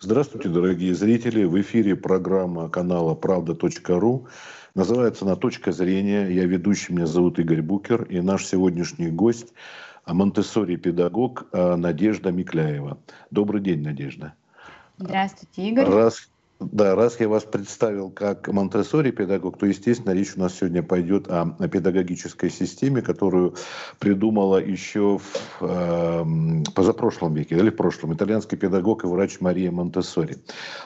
Здравствуйте, дорогие зрители. В эфире программа канала «Правда.ру». Называется «На точка зрения». Я ведущий, меня зовут Игорь Букер. И наш сегодняшний гость – Монтессори-педагог а, Надежда Микляева. Добрый день, Надежда. Здравствуйте, Игорь. Раз, да, раз я вас представил как Монтессори педагог, то, естественно, речь у нас сегодня пойдет о, о педагогической системе, которую придумала еще в э, позапрошлом веке, или в прошлом, итальянский педагог и врач Мария Монтессори.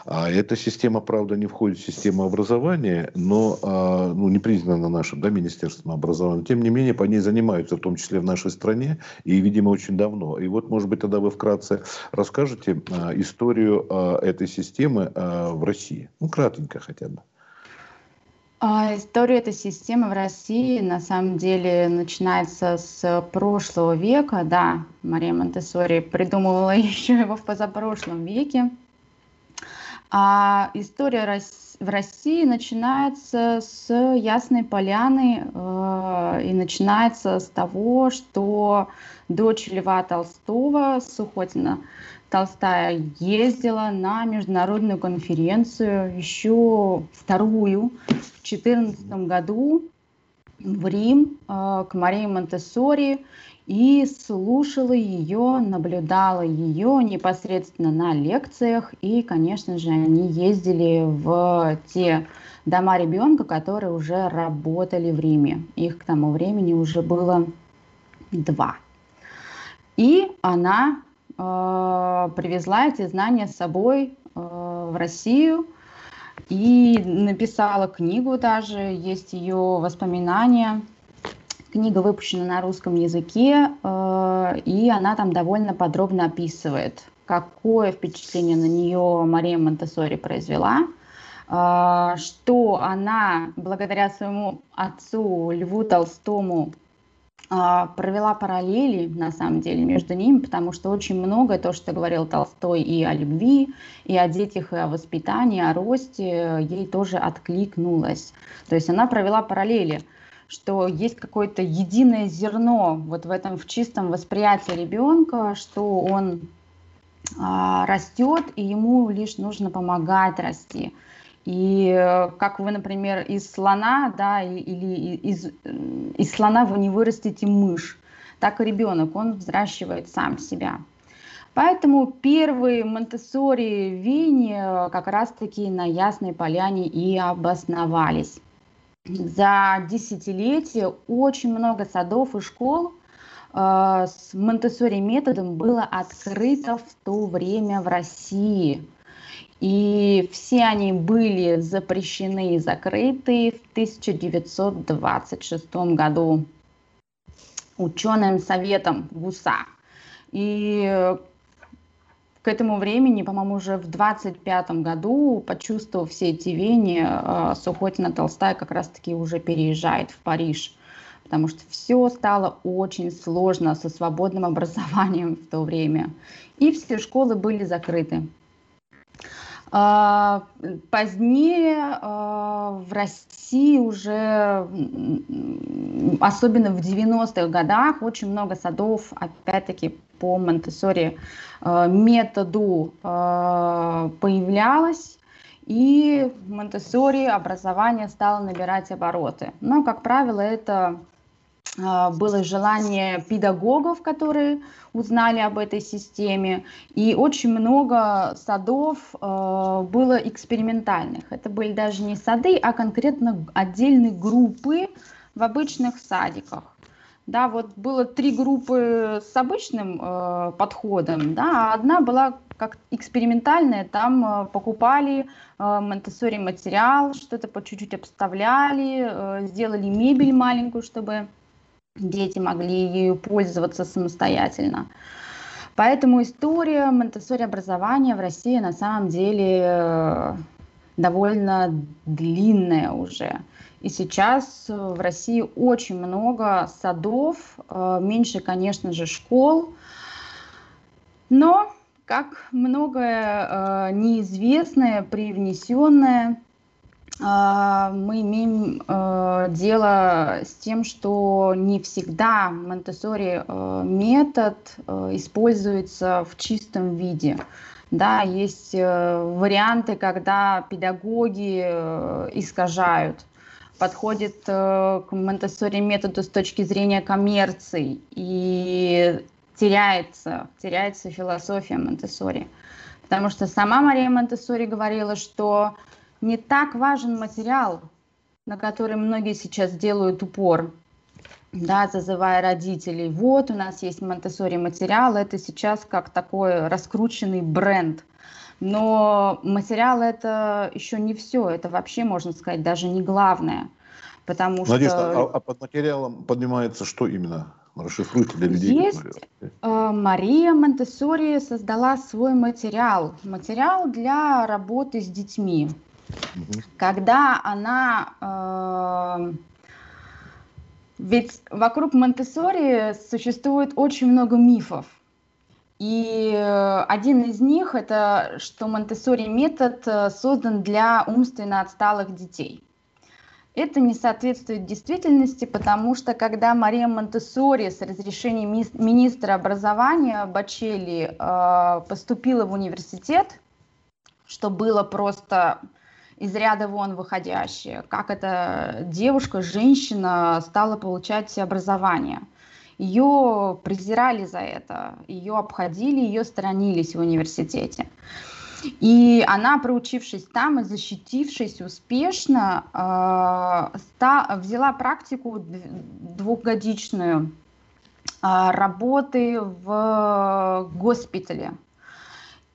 А эта система, правда, не входит в систему образования, но э, ну, не признана нашим да, Министерством образования. Тем не менее, по ней занимаются, в том числе в нашей стране, и, видимо, очень давно. И вот, может быть, тогда вы вкратце расскажете э, историю э, этой системы э, в России? Ну, кратенько хотя бы. А, история этой системы в России на самом деле начинается с прошлого века. Да, Мария Монтессори придумывала еще его в позапрошлом веке. А история в России начинается с Ясной Поляны э, и начинается с того, что дочь Льва Толстого, Сухотина, Толстая ездила на международную конференцию, еще вторую, в 2014 году в Рим э, к Марии Монтессори и слушала ее, наблюдала ее непосредственно на лекциях. И, конечно же, они ездили в те дома ребенка, которые уже работали в Риме. Их к тому времени уже было два. И она Э, привезла эти знания с собой э, в Россию и написала книгу даже, есть ее воспоминания. Книга выпущена на русском языке, э, и она там довольно подробно описывает, какое впечатление на нее Мария Монтессори произвела, что она благодаря своему отцу Льву Толстому а, провела параллели, на самом деле, между ними, потому что очень многое, то, что говорил Толстой и о любви, и о детях, и о воспитании, о росте, ей тоже откликнулось. То есть она провела параллели, что есть какое-то единое зерно вот в этом в чистом восприятии ребенка, что он а, растет, и ему лишь нужно помогать расти. И э, как вы, например, из слона, да, или из, из слона вы не вырастите мышь, так и ребенок, он взращивает сам себя. Поэтому первые Монтессори Вини э, как раз-таки на Ясной Поляне и обосновались. За десятилетия очень много садов и школ э, с Монтессори методом было открыто в то время в России – и все они были запрещены и закрыты в 1926 году ученым советом ГУСа. И к этому времени, по-моему, уже в 25 году, почувствовав все эти веяния, э, Сухотина Толстая как раз-таки уже переезжает в Париж, потому что все стало очень сложно со свободным образованием в то время. И все школы были закрыты. А, позднее а, в России уже, особенно в 90-х годах, очень много садов, опять-таки по Монтессори а, методу появлялось, и Монтессори образование стало набирать обороты. Но, как правило, это было желание педагогов, которые узнали об этой системе, и очень много садов э, было экспериментальных. Это были даже не сады, а конкретно отдельные группы в обычных садиках. Да, вот было три группы с обычным э, подходом, да, а одна была как экспериментальная, там э, покупали э, монтессори материал, что-то по чуть-чуть обставляли, э, сделали мебель маленькую, чтобы дети могли ею пользоваться самостоятельно. Поэтому история монтессори образования в России на самом деле э, довольно длинная уже. И сейчас в России очень много садов, э, меньше, конечно же, школ. Но, как многое э, неизвестное, привнесенное, мы имеем э, дело с тем, что не всегда Монтессори э, метод э, используется в чистом виде. Да, есть варианты, когда педагоги искажают, подходят к монтессори методу с точки зрения коммерции и теряется, теряется философия Монтессори. Потому что сама Мария Монтессори говорила, что не так важен материал, на который многие сейчас делают упор, да, зазывая родителей. Вот у нас есть Монтессори материал, это сейчас как такой раскрученный бренд. Но материал это еще не все, это вообще, можно сказать, даже не главное. Потому Надежда, что... а, а под материалом поднимается что именно? Расшифруйте для людей. Есть э, Мария Монтессори создала свой материал. Материал для работы с детьми. Когда она э, ведь вокруг Монтессори существует очень много мифов. И э, один из них это, что Монтессори метод э, создан для умственно отсталых детей. Это не соответствует действительности, потому что когда Мария Монтессори с разрешения министра образования Бачели э, поступила в университет, что было просто из ряда вон выходящее, как эта девушка, женщина стала получать образование. Ее презирали за это, ее обходили, ее сторонились в университете. И она, проучившись там и защитившись успешно, э, ста, взяла практику двухгодичную э, работы в госпитале.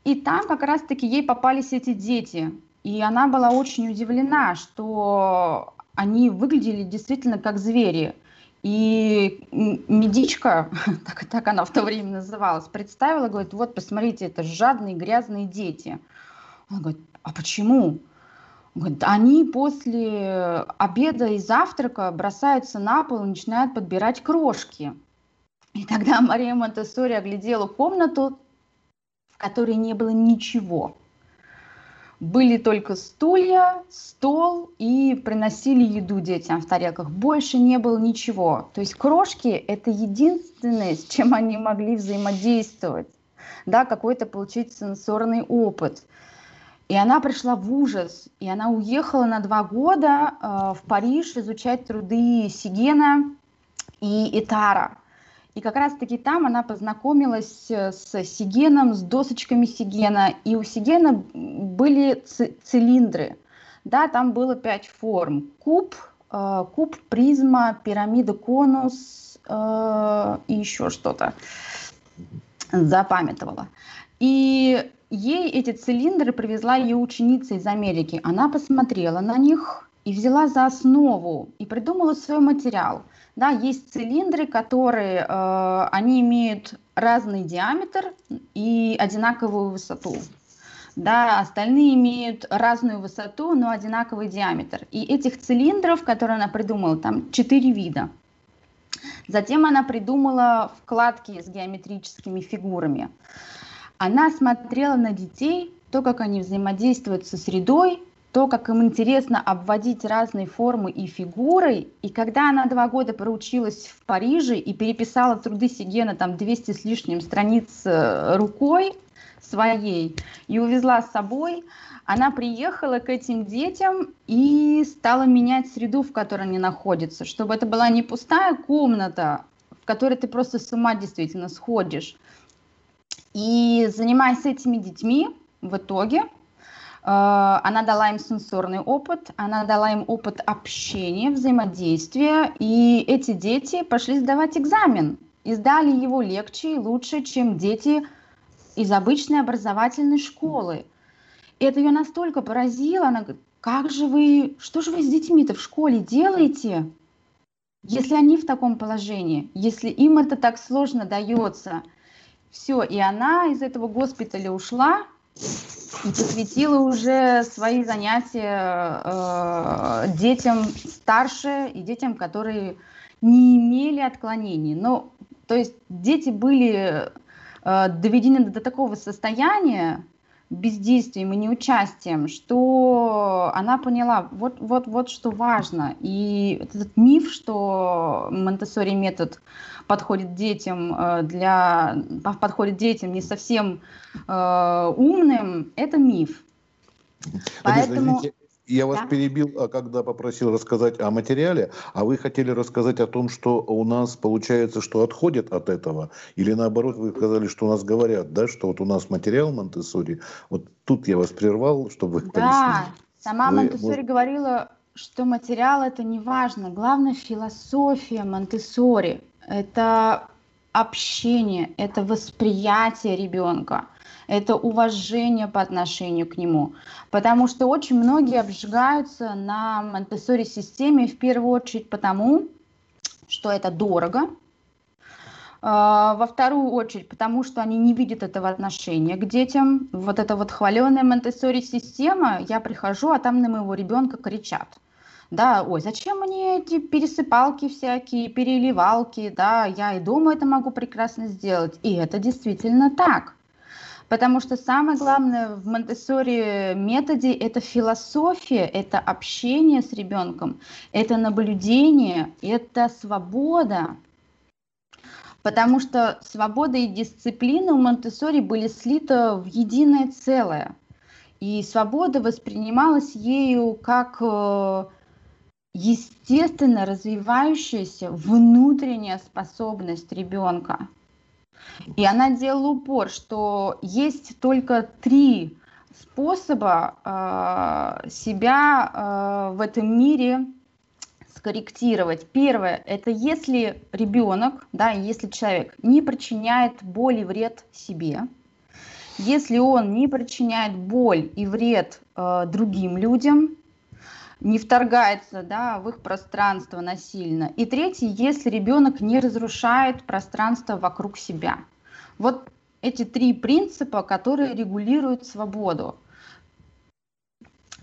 И там как раз-таки ей попались эти дети, и она была очень удивлена, что они выглядели действительно как звери. И медичка, так, так она в то время называлась, представила, говорит, вот посмотрите, это жадные грязные дети. Она говорит, а почему? говорит, они после обеда и завтрака бросаются на пол и начинают подбирать крошки. И тогда Мария Монтессори оглядела комнату, в которой не было ничего были только стулья, стол и приносили еду детям в тарелках. Больше не было ничего. То есть крошки – это единственное, с чем они могли взаимодействовать, да, какой-то получить сенсорный опыт. И она пришла в ужас, и она уехала на два года э, в Париж изучать труды Сигена и Итара – и как раз-таки там она познакомилась э, с Сигеном, с досочками Сигена. И у Сигена были цилиндры. Да, там было пять форм. Куб, э, куб, призма, пирамида, конус э, и еще что-то. Запамятовала. И ей эти цилиндры привезла ее ученица из Америки. Она посмотрела на них и взяла за основу и придумала свой материал – да, есть цилиндры, которые, э, они имеют разный диаметр и одинаковую высоту. Да, остальные имеют разную высоту, но одинаковый диаметр. И этих цилиндров, которые она придумала, там четыре вида. Затем она придумала вкладки с геометрическими фигурами. Она смотрела на детей, то, как они взаимодействуют со средой, то, как им интересно обводить разные формы и фигуры. И когда она два года проучилась в Париже и переписала труды Сигена, там 200 с лишним страниц э, рукой своей, и увезла с собой, она приехала к этим детям и стала менять среду, в которой они находятся, чтобы это была не пустая комната, в которой ты просто с ума действительно сходишь. И занимаясь этими детьми, в итоге она дала им сенсорный опыт, она дала им опыт общения, взаимодействия, и эти дети пошли сдавать экзамен и сдали его легче и лучше, чем дети из обычной образовательной школы. И это ее настолько поразило, она говорит, как же вы, что же вы с детьми-то в школе делаете, если они в таком положении, если им это так сложно дается. Все, и она из этого госпиталя ушла, и посвятила уже свои занятия э, детям старше и детям, которые не имели отклонений. Но, то есть дети были э, доведены до такого состояния, бездействием и неучастием, что она поняла, вот, вот, вот что важно. И этот миф, что Монтессори метод подходит детям э, для подходит детям не совсем э, умным, это миф. Поэтому... Я вас да? перебил, а когда попросил рассказать о материале, а вы хотели рассказать о том, что у нас получается, что отходят от этого, или наоборот вы сказали, что у нас говорят, да, что вот у нас материал Монтессори. Вот тут я вас прервал, чтобы вы Да, сама вы, Монтессори вот... говорила, что материал это не важно, главное философия Монтессори, это общение, это восприятие ребенка это уважение по отношению к нему. Потому что очень многие обжигаются на Монтессори системе в первую очередь потому, что это дорого, а, во вторую очередь, потому что они не видят этого отношения к детям. Вот эта вот хваленая Монтессори система, я прихожу, а там на моего ребенка кричат. Да, ой, зачем мне эти пересыпалки всякие, переливалки, да, я и дома это могу прекрасно сделать. И это действительно так. Потому что самое главное в Монтессори методе это философия, это общение с ребенком, это наблюдение, это свобода. Потому что свобода и дисциплина у Монтессори были слиты в единое целое. И свобода воспринималась ею как э, естественно развивающаяся внутренняя способность ребенка. И она делала упор, что есть только три способа э, себя э, в этом мире скорректировать. Первое – это если ребенок, да, если человек не причиняет боль и вред себе, если он не причиняет боль и вред э, другим людям, не вторгается да, в их пространство насильно. И третий, если ребенок не разрушает пространство вокруг себя. Вот эти три принципа, которые регулируют свободу.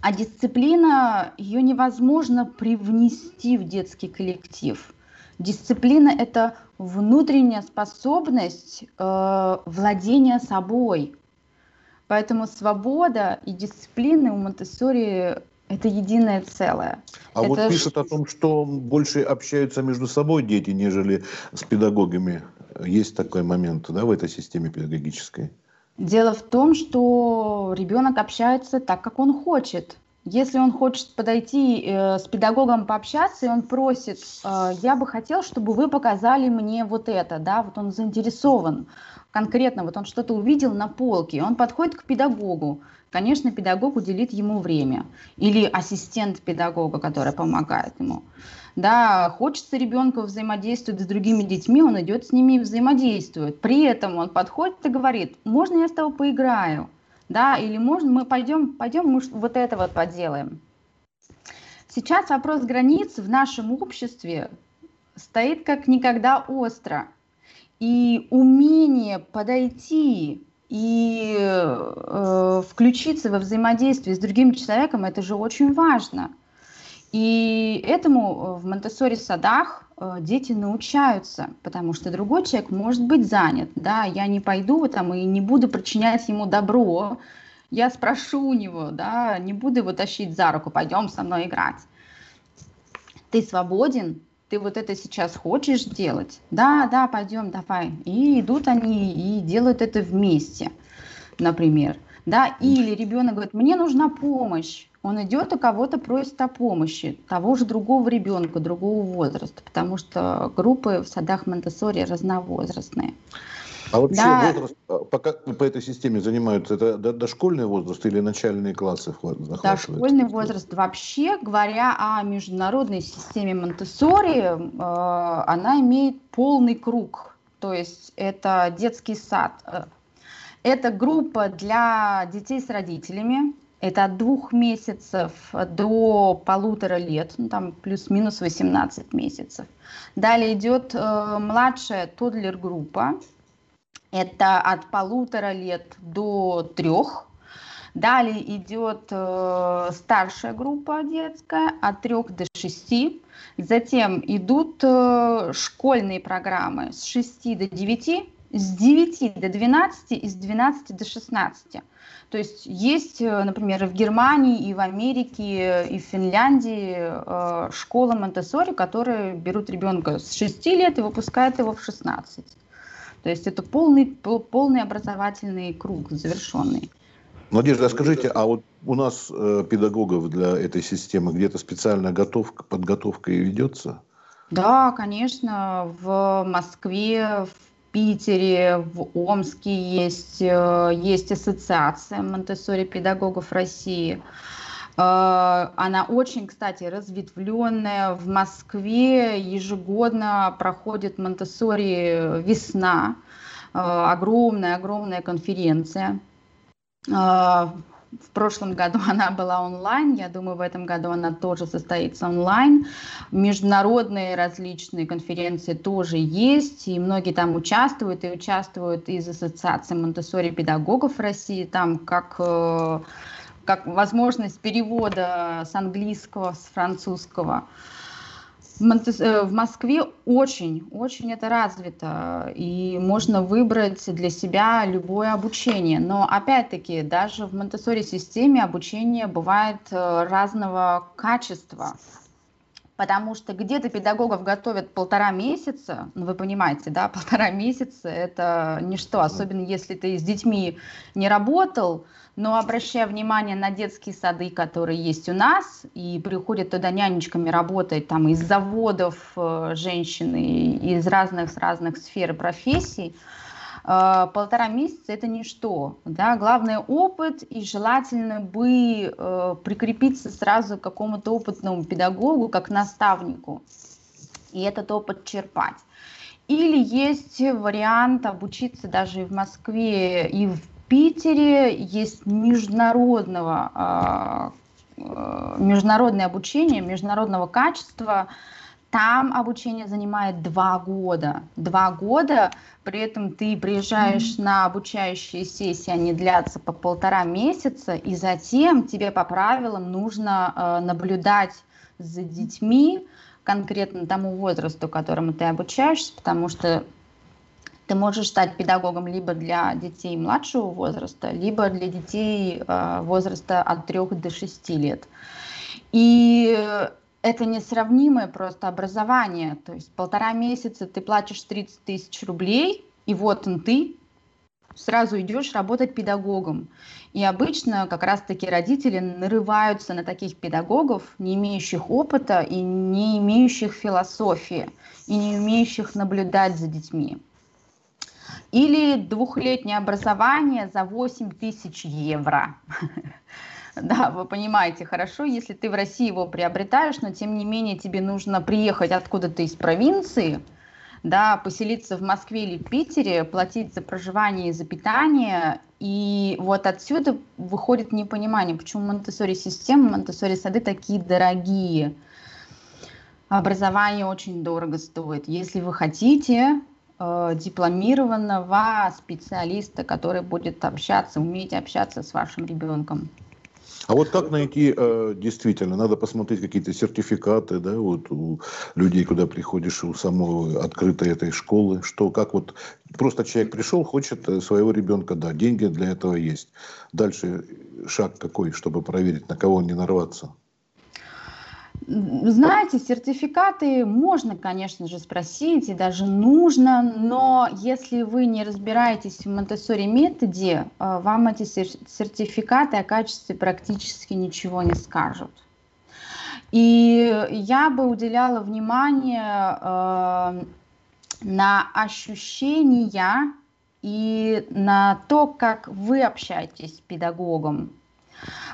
А дисциплина, ее невозможно привнести в детский коллектив. Дисциплина – это внутренняя способность э, владения собой. Поэтому свобода и дисциплина у Монтессори это единое целое. А это... вот пишут о том, что больше общаются между собой дети, нежели с педагогами. Есть такой момент да, в этой системе педагогической? Дело в том, что ребенок общается так, как он хочет. Если он хочет подойти э, с педагогом пообщаться, и он просит, э, я бы хотел, чтобы вы показали мне вот это, да, вот он заинтересован конкретно, вот он что-то увидел на полке, он подходит к педагогу, конечно, педагог уделит ему время, или ассистент педагога, который помогает ему. Да, хочется ребенку взаимодействовать с другими детьми, он идет с ними и взаимодействует. При этом он подходит и говорит, можно я с тобой поиграю? да, или можно мы пойдем, пойдем мы вот это вот поделаем. Сейчас вопрос границ в нашем обществе стоит как никогда остро. И умение подойти и э, включиться во взаимодействие с другим человеком, это же очень важно. И этому в Монтессори садах Э, дети научаются, потому что другой человек может быть занят. Да, я не пойду там и не буду причинять ему добро. Я спрошу у него, да, не буду его тащить за руку, пойдем со мной играть. Ты свободен, ты вот это сейчас хочешь делать? Да, да, пойдем, давай. И идут они и делают это вместе, например. Да, или ребенок говорит, мне нужна помощь он идет и кого-то просит о помощи, того же другого ребенка, другого возраста, потому что группы в садах Монтессори разновозрастные. А вообще да. возраст, а, пока по этой системе занимаются, это дошкольный возраст или начальные классы Дошкольный возраст. Вообще, говоря о международной системе Монтессори, э, она имеет полный круг. То есть это детский сад. Это группа для детей с родителями, это от двух месяцев до полутора лет, ну, там плюс-минус 18 месяцев. Далее идет э, младшая тодлер-группа, это от полутора лет до трех. Далее идет э, старшая группа детская от трех до шести. Затем идут э, школьные программы с 6 до 9 с 9 до 12 и с 12 до 16. То есть есть, э, например, в Германии, и в Америке, и в Финляндии э, школы Монтессори, которые берут ребенка с 6 лет и выпускают его в 16. То есть это полный, полный образовательный круг завершенный. Надежда, скажите, а вот у нас э, педагогов для этой системы где-то специальная готовка, подготовка и ведется? Да, конечно, в Москве, в Питере, в Омске есть, э, есть ассоциация Монтессори педагогов России. Э, она очень, кстати, разветвленная. В Москве ежегодно проходит Монтессори весна. Огромная-огромная конференция. В прошлом году она была онлайн, я думаю, в этом году она тоже состоится онлайн. Международные различные конференции тоже есть, и многие там участвуют, и участвуют из Ассоциации Монтессори педагогов России, там как э, как возможность перевода с английского, с французского. Э, в Москве очень, очень это развито, и можно выбрать для себя любое обучение. Но опять-таки, даже в Монтессори системе обучение бывает э, разного качества. Потому что где-то педагогов готовят полтора месяца, ну вы понимаете, да, полтора месяца это ничто, особенно если ты с детьми не работал, но обращая внимание на детские сады, которые есть у нас, и приходят туда нянечками работать там из заводов э, женщины, из разных, разных сфер и профессий, э, полтора месяца это ничто. Да? Главное опыт, и желательно бы э, прикрепиться сразу к какому-то опытному педагогу, как наставнику, и этот опыт черпать. Или есть вариант обучиться даже и в Москве, и в Питере есть международного, а, а, международное обучение, международного качества. Там обучение занимает два года. Два года, при этом ты приезжаешь mm-hmm. на обучающие сессии, они длятся по полтора месяца, и затем тебе по правилам нужно э, наблюдать за детьми конкретно тому возрасту, которому ты обучаешься, потому что ты можешь стать педагогом либо для детей младшего возраста, либо для детей э, возраста от 3 до 6 лет. И это несравнимое просто образование. То есть полтора месяца ты платишь 30 тысяч рублей, и вот он ты, сразу идешь работать педагогом. И обычно как раз-таки родители нарываются на таких педагогов, не имеющих опыта и не имеющих философии, и не умеющих наблюдать за детьми. Или двухлетнее образование за 8 тысяч евро. Да, вы понимаете, хорошо, если ты в России его приобретаешь, но тем не менее тебе нужно приехать откуда-то из провинции, да, поселиться в Москве или Питере, платить за проживание и за питание. И вот отсюда выходит непонимание, почему Монтессори системы, Монтессори сады такие дорогие. Образование очень дорого стоит. Если вы хотите дипломированного специалиста, который будет общаться, уметь общаться с вашим ребенком. А вот как найти, э, действительно, надо посмотреть какие-то сертификаты, да, вот у людей, куда приходишь, у самой открытой этой школы, что, как вот, просто человек пришел, хочет э, своего ребенка, да, деньги для этого есть. Дальше шаг какой, чтобы проверить, на кого не нарваться? Знаете, сертификаты можно, конечно же, спросить, и даже нужно, но если вы не разбираетесь в Монтессори методе, э, вам эти сертификаты о качестве практически ничего не скажут. И я бы уделяла внимание э, на ощущения и на то, как вы общаетесь с педагогом.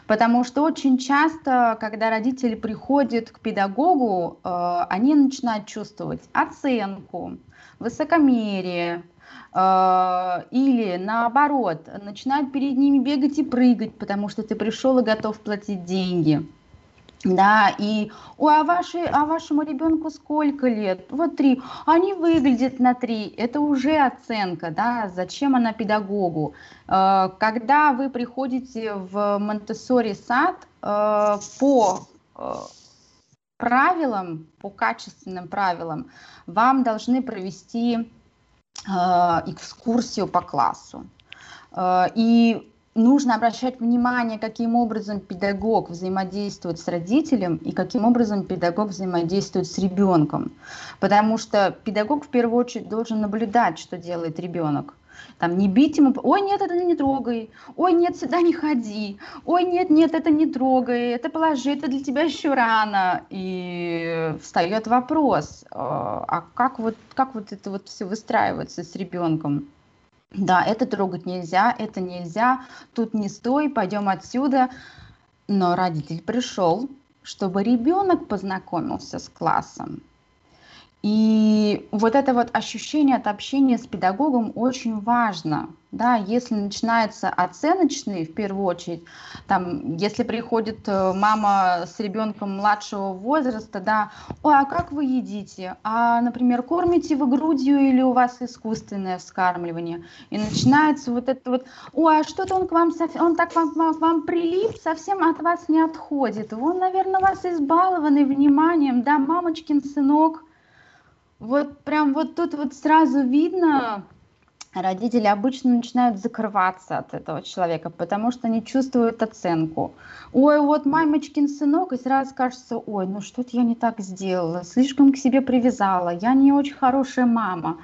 Потому что очень часто, когда родители приходят к педагогу, э, они начинают чувствовать оценку, высокомерие, э, или наоборот, начинают перед ними бегать и прыгать, потому что ты пришел и готов платить деньги. Да, и, ой, а, ваши, а вашему ребенку сколько лет? Вот три. Они выглядят на три. Это уже оценка, да, зачем она педагогу? Э, когда вы приходите в Монтессори сад э, по э, правилам, по качественным правилам, вам должны провести экскурсию по классу. И нужно обращать внимание, каким образом педагог взаимодействует с родителем и каким образом педагог взаимодействует с ребенком. Потому что педагог в первую очередь должен наблюдать, что делает ребенок. Там не бить ему, ой, нет, это не трогай, ой, нет, сюда не ходи, ой, нет, нет, это не трогай, это положи, это для тебя еще рано. И встает вопрос, а, а как вот, как вот это вот все выстраивается с ребенком? Да, это трогать нельзя, это нельзя, тут не стой, пойдем отсюда. Но родитель пришел, чтобы ребенок познакомился с классом. И вот это вот ощущение от общения с педагогом очень важно. Да, если начинается оценочный, в первую очередь, там, если приходит э, мама с ребенком младшего возраста, да, ой, а как вы едите? А, например, кормите вы грудью или у вас искусственное вскармливание? И начинается вот это вот, ой, а что-то он к вам, он так вам, вам, вам прилип, совсем от вас не отходит. Он, наверное, вас избалованный вниманием, да, мамочкин сынок, вот прям вот тут вот сразу видно, родители обычно начинают закрываться от этого человека, потому что они чувствуют оценку. Ой, вот мамочкин сынок, и сразу кажется, ой, ну что-то я не так сделала, слишком к себе привязала, я не очень хорошая мама.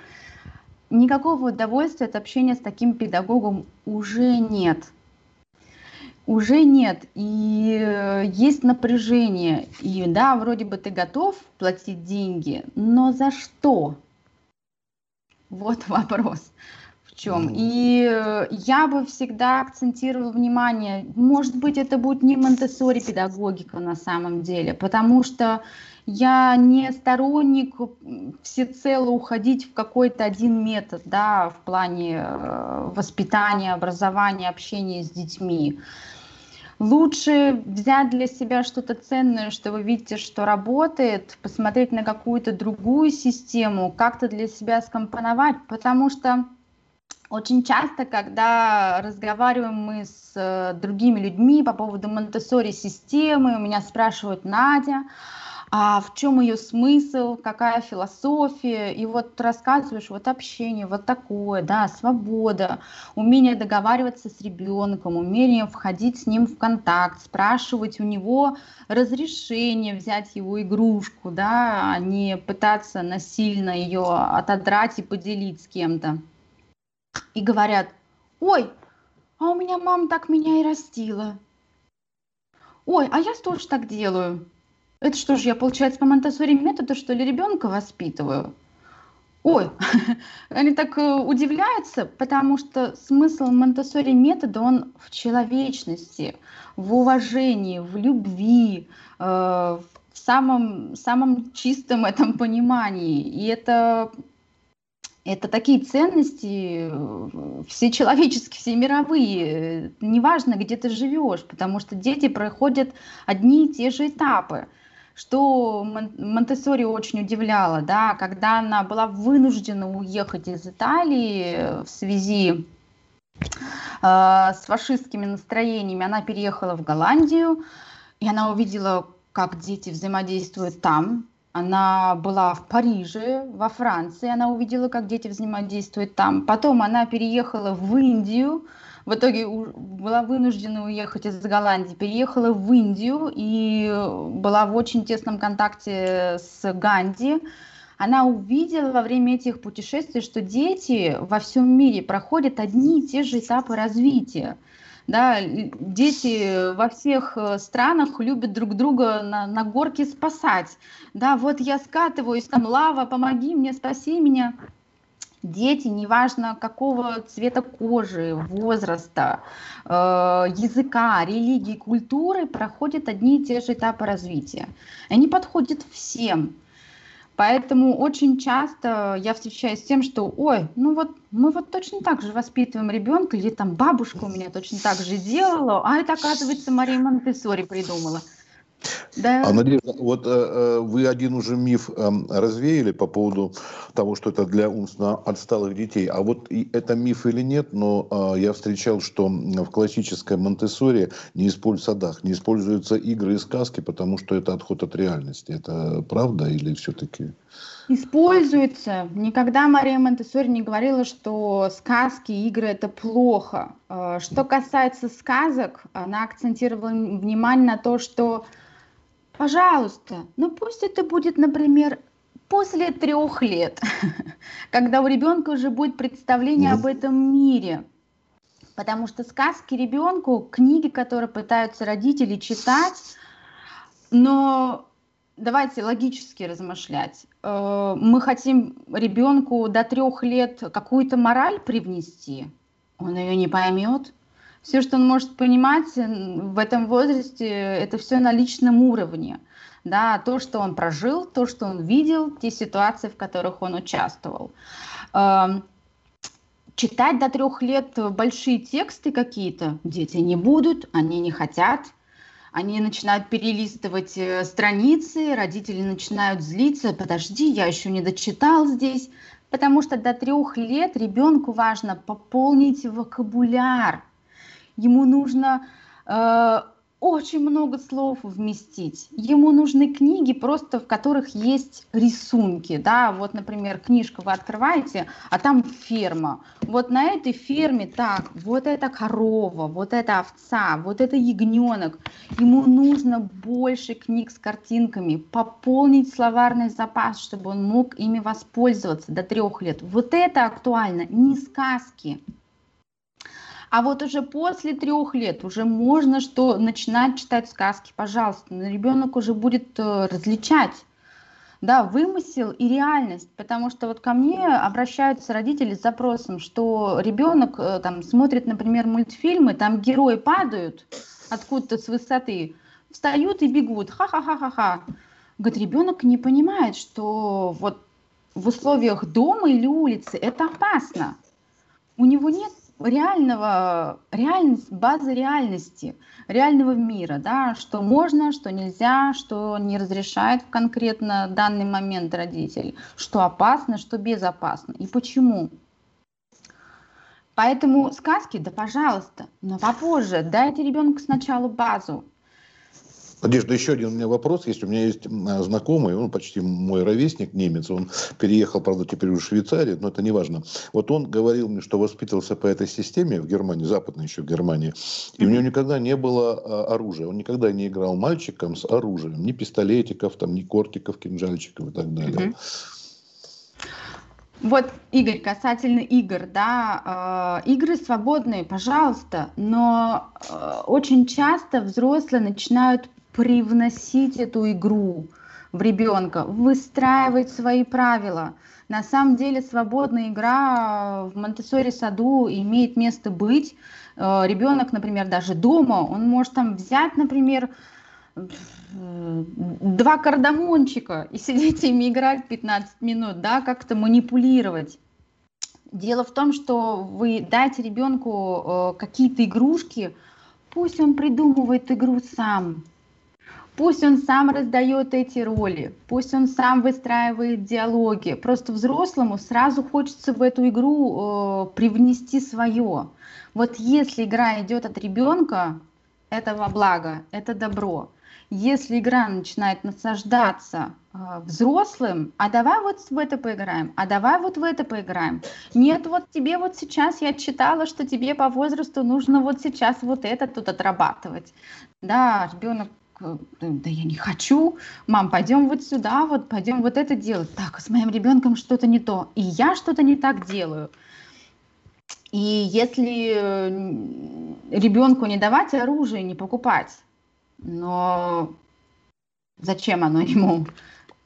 Никакого удовольствия от общения с таким педагогом уже нет уже нет, и э, есть напряжение, и да, вроде бы ты готов платить деньги, но за что? Вот вопрос в чем. И э, я бы всегда акцентировала внимание, может быть, это будет не монтессори педагогика на самом деле, потому что я не сторонник всецело уходить в какой-то один метод, да, в плане э, воспитания, образования, общения с детьми. Лучше взять для себя что-то ценное, что вы видите, что работает, посмотреть на какую-то другую систему, как-то для себя скомпоновать, потому что очень часто, когда разговариваем мы с э, другими людьми по поводу Монтессори системы, у меня спрашивают Надя, а в чем ее смысл, какая философия, и вот рассказываешь, вот общение, вот такое, да, свобода, умение договариваться с ребенком, умение входить с ним в контакт, спрашивать у него разрешение взять его игрушку, да, а не пытаться насильно ее отодрать и поделить с кем-то. И говорят, ой, а у меня мама так меня и растила. Ой, а я тоже так делаю. Это что ж, я, получается, по Монтессори методу, что ли, ребенка воспитываю? Ой, они так э, удивляются, потому что смысл Монтессори метода, он в человечности, в уважении, в любви, э, в самом, самом чистом этом понимании. И это, это такие ценности, э, все человеческие, все мировые. Неважно, где ты живешь, потому что дети проходят одни и те же этапы что Монтессори очень удивляло, да, когда она была вынуждена уехать из Италии в связи э, с фашистскими настроениями, она переехала в Голландию, и она увидела, как дети взаимодействуют там. Она была в Париже, во Франции, она увидела, как дети взаимодействуют там. Потом она переехала в Индию, в итоге была вынуждена уехать из Голландии, переехала в Индию и была в очень тесном контакте с Ганди. Она увидела во время этих путешествий, что дети во всем мире проходят одни и те же этапы развития. Да, дети во всех э, странах любят друг друга на, на горке спасать. Да, вот я скатываюсь, там лава, помоги мне, спаси меня дети, неважно какого цвета кожи, возраста, э, языка, религии, культуры, проходят одни и те же этапы развития. Они подходят всем. Поэтому очень часто я встречаюсь с тем, что, ой, ну вот мы вот точно так же воспитываем ребенка, или там бабушка у меня точно так же делала, а это, оказывается, Мария Монтессори придумала. Да. А, Надежда, вот э, э, вы один уже миф э, развеяли по поводу того, что это для умственно отсталых детей. А вот и это миф или нет, но э, я встречал, что в классической монте не используют садах, не используются игры и сказки, потому что это отход от реальности. Это правда или все-таки? Используется. Никогда Мария Монтессори не говорила, что сказки, игры – это плохо. Э, что касается сказок, она акцентировала внимание на то, что Пожалуйста, ну пусть это будет, например, после трех лет, когда у ребенка уже будет представление об этом мире. Потому что сказки ребенку, книги, которые пытаются родители читать, но давайте логически размышлять. Э, мы хотим ребенку до трех лет какую-то мораль привнести, он ее не поймет все, что он может понимать в этом возрасте, это все на личном уровне. Да, то, что он прожил, то, что он видел, те ситуации, в которых он участвовал. Эм, читать до трех лет большие тексты какие-то дети не будут, они не хотят. Они начинают перелистывать э, страницы, родители начинают злиться, подожди, я еще не дочитал здесь. Потому что до трех лет ребенку важно пополнить вокабуляр, ему нужно э, очень много слов вместить. Ему нужны книги, просто в которых есть рисунки. Да? Вот, например, книжку вы открываете, а там ферма. Вот на этой ферме так, вот это корова, вот это овца, вот это ягненок. Ему нужно больше книг с картинками, пополнить словарный запас, чтобы он мог ими воспользоваться до трех лет. Вот это актуально, не сказки. А вот уже после трех лет уже можно что начинать читать сказки, пожалуйста. Ребенок уже будет э, различать да, вымысел и реальность, потому что вот ко мне обращаются родители с запросом, что ребенок э, там смотрит, например, мультфильмы, там герои падают откуда-то с высоты, встают и бегут, ха-ха-ха-ха-ха. Говорит, ребенок не понимает, что вот в условиях дома или улицы это опасно. У него нет реального, реальность, базы реальности, реального мира, да, что можно, что нельзя, что не разрешает в конкретно данный момент родитель, что опасно, что безопасно. И почему. Поэтому сказки, да пожалуйста, но попозже. Дайте ребенку сначала базу, Надежда, еще один у меня вопрос есть. У меня есть знакомый, он почти мой ровесник, немец. Он переехал, правда, теперь в Швейцарию, но это не важно. Вот он говорил мне, что воспитывался по этой системе в Германии, западной еще Германии, и у него никогда не было а, оружия. Он никогда не играл мальчиком с оружием. Ни пистолетиков, там, ни кортиков, кинжальчиков и так далее. Вот, Игорь, касательно игр, да, э, игры свободные, пожалуйста, но э, очень часто взрослые начинают привносить эту игру в ребенка, выстраивать свои правила. На самом деле свободная игра в монте саду имеет место быть. Э, Ребенок, например, даже дома, он может там взять, например, два кардамончика и сидеть ими играть 15 минут, да, как-то манипулировать. Дело в том, что вы дайте ребенку э, какие-то игрушки, пусть он придумывает игру сам, Пусть он сам раздает эти роли, пусть он сам выстраивает диалоги. Просто взрослому сразу хочется в эту игру э, привнести свое. Вот если игра идет от ребенка, это во благо, это добро. Если игра начинает насаждаться э, взрослым, а давай вот в это поиграем, а давай вот в это поиграем. Нет, вот тебе вот сейчас я читала, что тебе по возрасту нужно вот сейчас вот это тут отрабатывать. Да, ребенок да я не хочу, мам, пойдем вот сюда, вот пойдем вот это делать. Так, с моим ребенком что-то не то, и я что-то не так делаю. И если ребенку не давать оружие, не покупать, но зачем оно ему?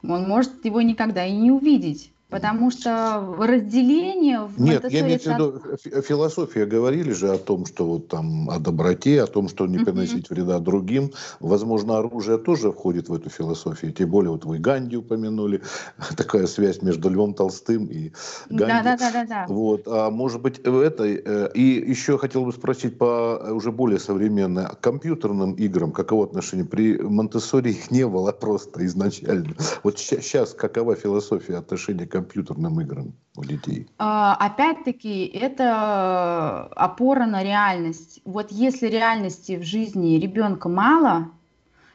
Он может его никогда и не увидеть. Потому что разделение в Нет, я имею в виду, философия говорили же о том, что вот там о доброте, о том, что не приносить вреда другим. Возможно, оружие тоже входит в эту философию. Тем более, вот вы Ганди упомянули, такая связь между Львом Толстым и Ганди. Да, да, да, да. Вот, а может быть, в этой... Э, и еще хотел бы спросить по уже более современным компьютерным играм, каково отношение? При монте их не было просто изначально. Вот сейчас какова философия отношения к компьютерным играм у детей? А, опять-таки, это опора на реальность. Вот если реальности в жизни ребенка мало,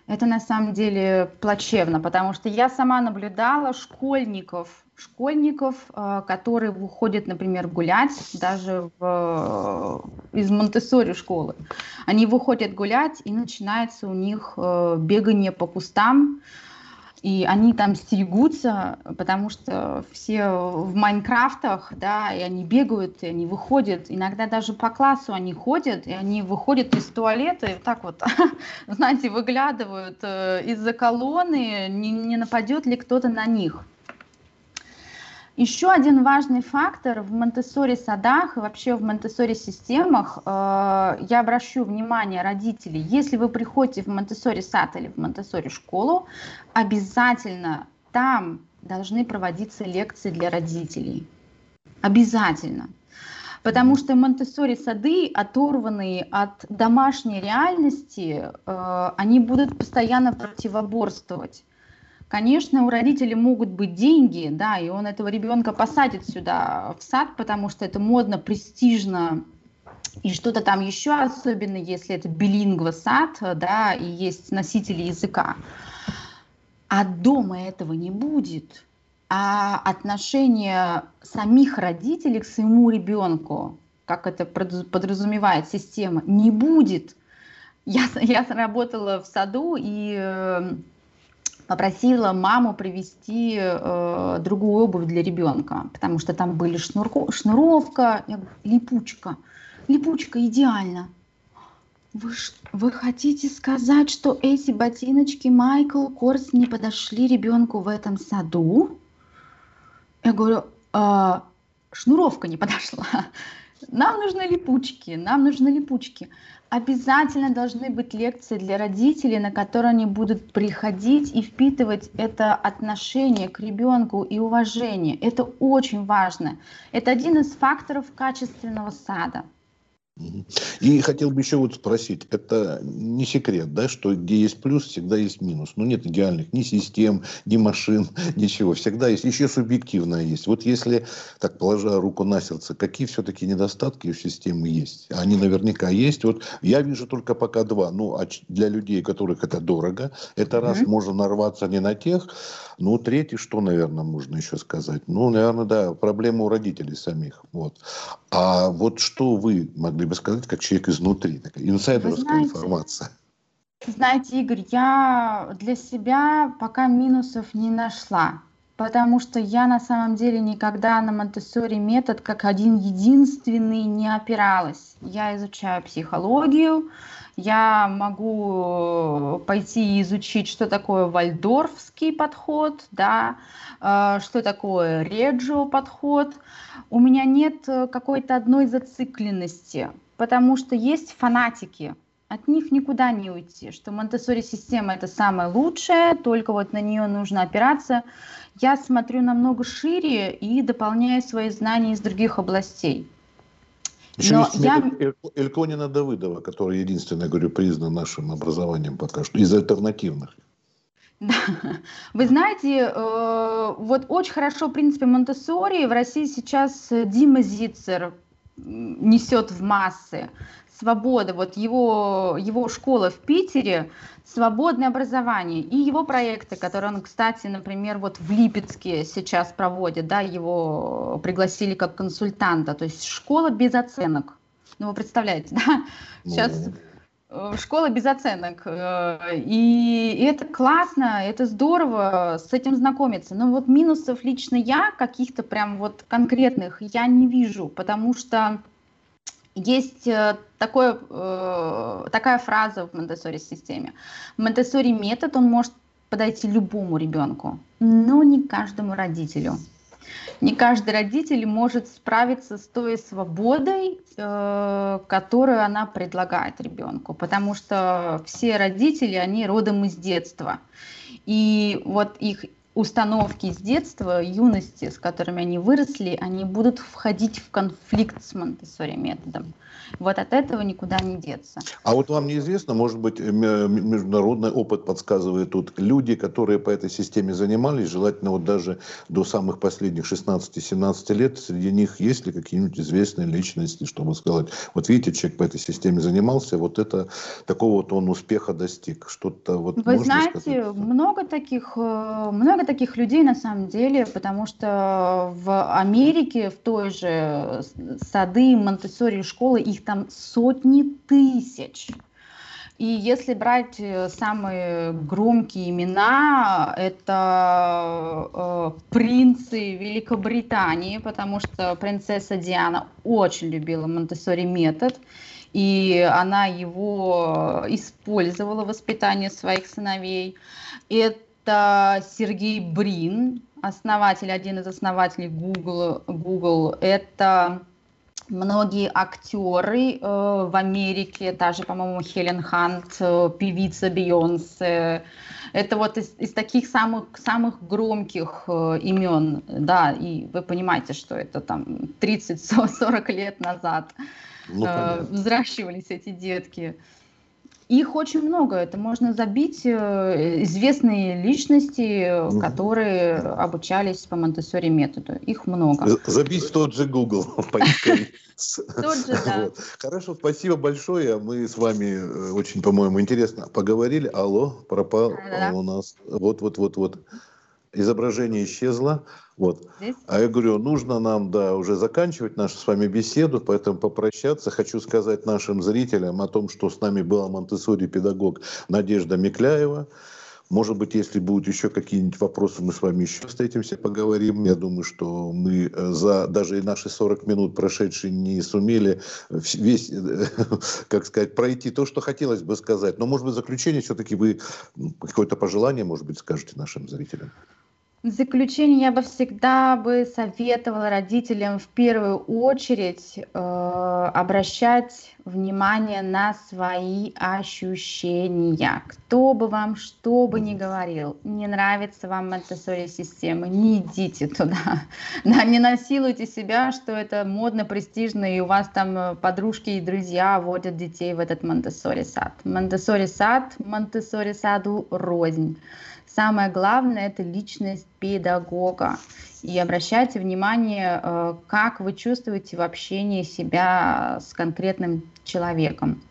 это на самом деле плачевно, потому что я сама наблюдала школьников, школьников, а, которые выходят, например, гулять даже в, из Монтессори школы. Они выходят гулять, и начинается у них э, бегание по кустам, и они там стерегутся, потому что все в Майнкрафтах, да, и они бегают, и они выходят, иногда даже по классу они ходят, и они выходят из туалета, и так вот, знаете, выглядывают э, из-за колонны, не, не нападет ли кто-то на них. Еще один важный фактор в Монтессори садах и вообще в Монтессори системах, э, я обращу внимание родителей, если вы приходите в Монтессори сад или в Монтессори школу, обязательно там должны проводиться лекции для родителей. Обязательно. Потому что Монтессори сады, оторванные от домашней реальности, э, они будут постоянно противоборствовать. Конечно, у родителей могут быть деньги, да, и он этого ребенка посадит сюда в сад, потому что это модно, престижно, и что-то там еще, особенно если это билингва сад, да, и есть носители языка. А дома этого не будет. А отношение самих родителей к своему ребенку, как это подразумевает система, не будет. Я, я работала в саду, и э, попросила маму привезти э, другую обувь для ребенка, потому что там были шнурко, шнуровка, я говорю, липучка. Липучка идеально. Вы, вы хотите сказать, что эти ботиночки Майкл Корс не подошли ребенку в этом саду? Я говорю, э, шнуровка не подошла. Нам нужны липучки, нам нужны липучки обязательно должны быть лекции для родителей, на которые они будут приходить и впитывать это отношение к ребенку и уважение. Это очень важно. Это один из факторов качественного сада. И хотел бы еще вот спросить, это не секрет, да, что где есть плюс, всегда есть минус. Ну, нет идеальных ни систем, ни машин, ничего. Всегда есть, еще субъективное есть. Вот если, так положа руку на сердце, какие все-таки недостатки у системы есть? Они наверняка есть. Вот я вижу только пока два. Ну, а для людей, которых это дорого, это раз mm-hmm. можно нарваться не на тех. Ну, третий, что, наверное, можно еще сказать? Ну, наверное, да, проблема у родителей самих. Вот. А вот что вы могли бы сказать, как человек изнутри, такая инсайдерская знаете, информация? Знаете, Игорь, я для себя пока минусов не нашла, потому что я на самом деле никогда на Монтессори метод как один единственный не опиралась. Я изучаю психологию, я могу пойти изучить, что такое вальдорфский подход, да, э, что такое реджио подход. У меня нет э, какой-то одной зацикленности, потому что есть фанатики, от них никуда не уйти, что Монтессори система это самая лучшая, только вот на нее нужно опираться. Я смотрю намного шире и дополняю свои знания из других областей. Еще Но есть я... Эльконина Давыдова, который единственный, говорю, признан нашим образованием пока что, из альтернативных. Да. Вы знаете, э, вот очень хорошо, в принципе, Монтессори в России сейчас Дима Зицер несет в массы свобода, вот его, его школа в Питере, свободное образование и его проекты, которые он, кстати, например, вот в Липецке сейчас проводит, да, его пригласили как консультанта, то есть школа без оценок. Ну, вы представляете, да? Сейчас э, школа без оценок. Э, и это классно, это здорово с этим знакомиться. Но вот минусов лично я, каких-то прям вот конкретных, я не вижу, потому что есть э, такое, э, такая фраза в Монтессори системе. Монтессори метод, он может подойти любому ребенку, но не каждому родителю. Не каждый родитель может справиться с той свободой, э, которую она предлагает ребенку, потому что все родители, они родом из детства. И вот их установки с детства, юности, с которыми они выросли, они будут входить в конфликт с Монтессори методом. Вот от этого никуда не деться. А вот вам неизвестно, может быть, международный опыт подсказывает тут люди, которые по этой системе занимались, желательно вот даже до самых последних 16-17 лет, среди них есть ли какие-нибудь известные личности, чтобы сказать, вот видите, человек по этой системе занимался, вот это, такого вот он успеха достиг, что-то вот Вы знаете, сказать? много таких, э, таких людей на самом деле, потому что в Америке, в той же сады, Монтессори школы, их там сотни тысяч. И если брать э, самые громкие имена, это э, принцы Великобритании, потому что принцесса Диана очень любила Монтессори метод, и она его использовала в воспитании своих сыновей. Это Сергей Брин, основатель, один из основателей Google. Google. Это многие актеры э, в Америке, даже, по-моему, Хелен Хант, э, певица Бейонсе. Это вот из, из таких самых, самых громких э, имен, да, и вы понимаете, что это там 30-40 лет назад ну, э, взращивались эти детки. Их очень много. Это можно забить э, известные личности, угу. которые обучались по Монтессори методу. Их много. Забить в тот же Google. Тот же, да. Хорошо, спасибо большое. Мы с вами э, очень, по-моему, интересно поговорили. Алло, пропал у нас. Вот, вот, вот, вот изображение исчезло. Вот. А я говорю, нужно нам, да, уже заканчивать нашу с вами беседу, поэтому попрощаться. Хочу сказать нашим зрителям о том, что с нами была монтессори педагог Надежда Микляева. Может быть, если будут еще какие-нибудь вопросы, мы с вами еще встретимся, поговорим. Я думаю, что мы э, за даже и наши 40 минут прошедшие не сумели весь, как сказать, пройти то, что хотелось бы сказать. Но, может быть, заключение все-таки вы какое-то пожелание, может быть, скажете нашим зрителям. В заключение я бы всегда бы советовала родителям в первую очередь э, обращать внимание на свои ощущения. Кто бы вам что бы ни говорил, не нравится вам Монтессори система, не идите туда. Да, не насилуйте себя, что это модно, престижно, и у вас там э, подружки и друзья водят детей в этот Монтессори сад. Монтессори сад, Монтессори саду рознь. Самое главное – это личность педагога. И обращайте внимание, э, как вы чувствуете в общении себя с конкретным человеком.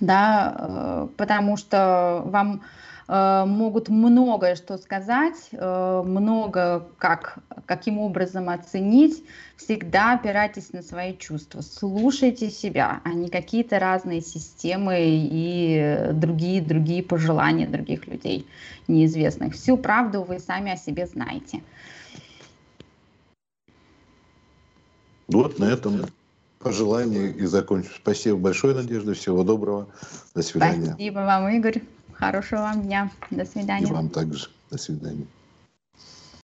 Да, э, потому что вам могут многое что сказать, э, много как, каким образом оценить. Всегда опирайтесь на свои чувства, слушайте себя, а не какие-то разные системы и другие, другие пожелания других людей неизвестных. Всю правду вы сами о себе знаете. Вот на этом пожелание и закончим. Спасибо большое, Надежда. Всего доброго. До свидания. Спасибо вам, Игорь. Хорошего вам дня. До свидания. И вам также. До свидания.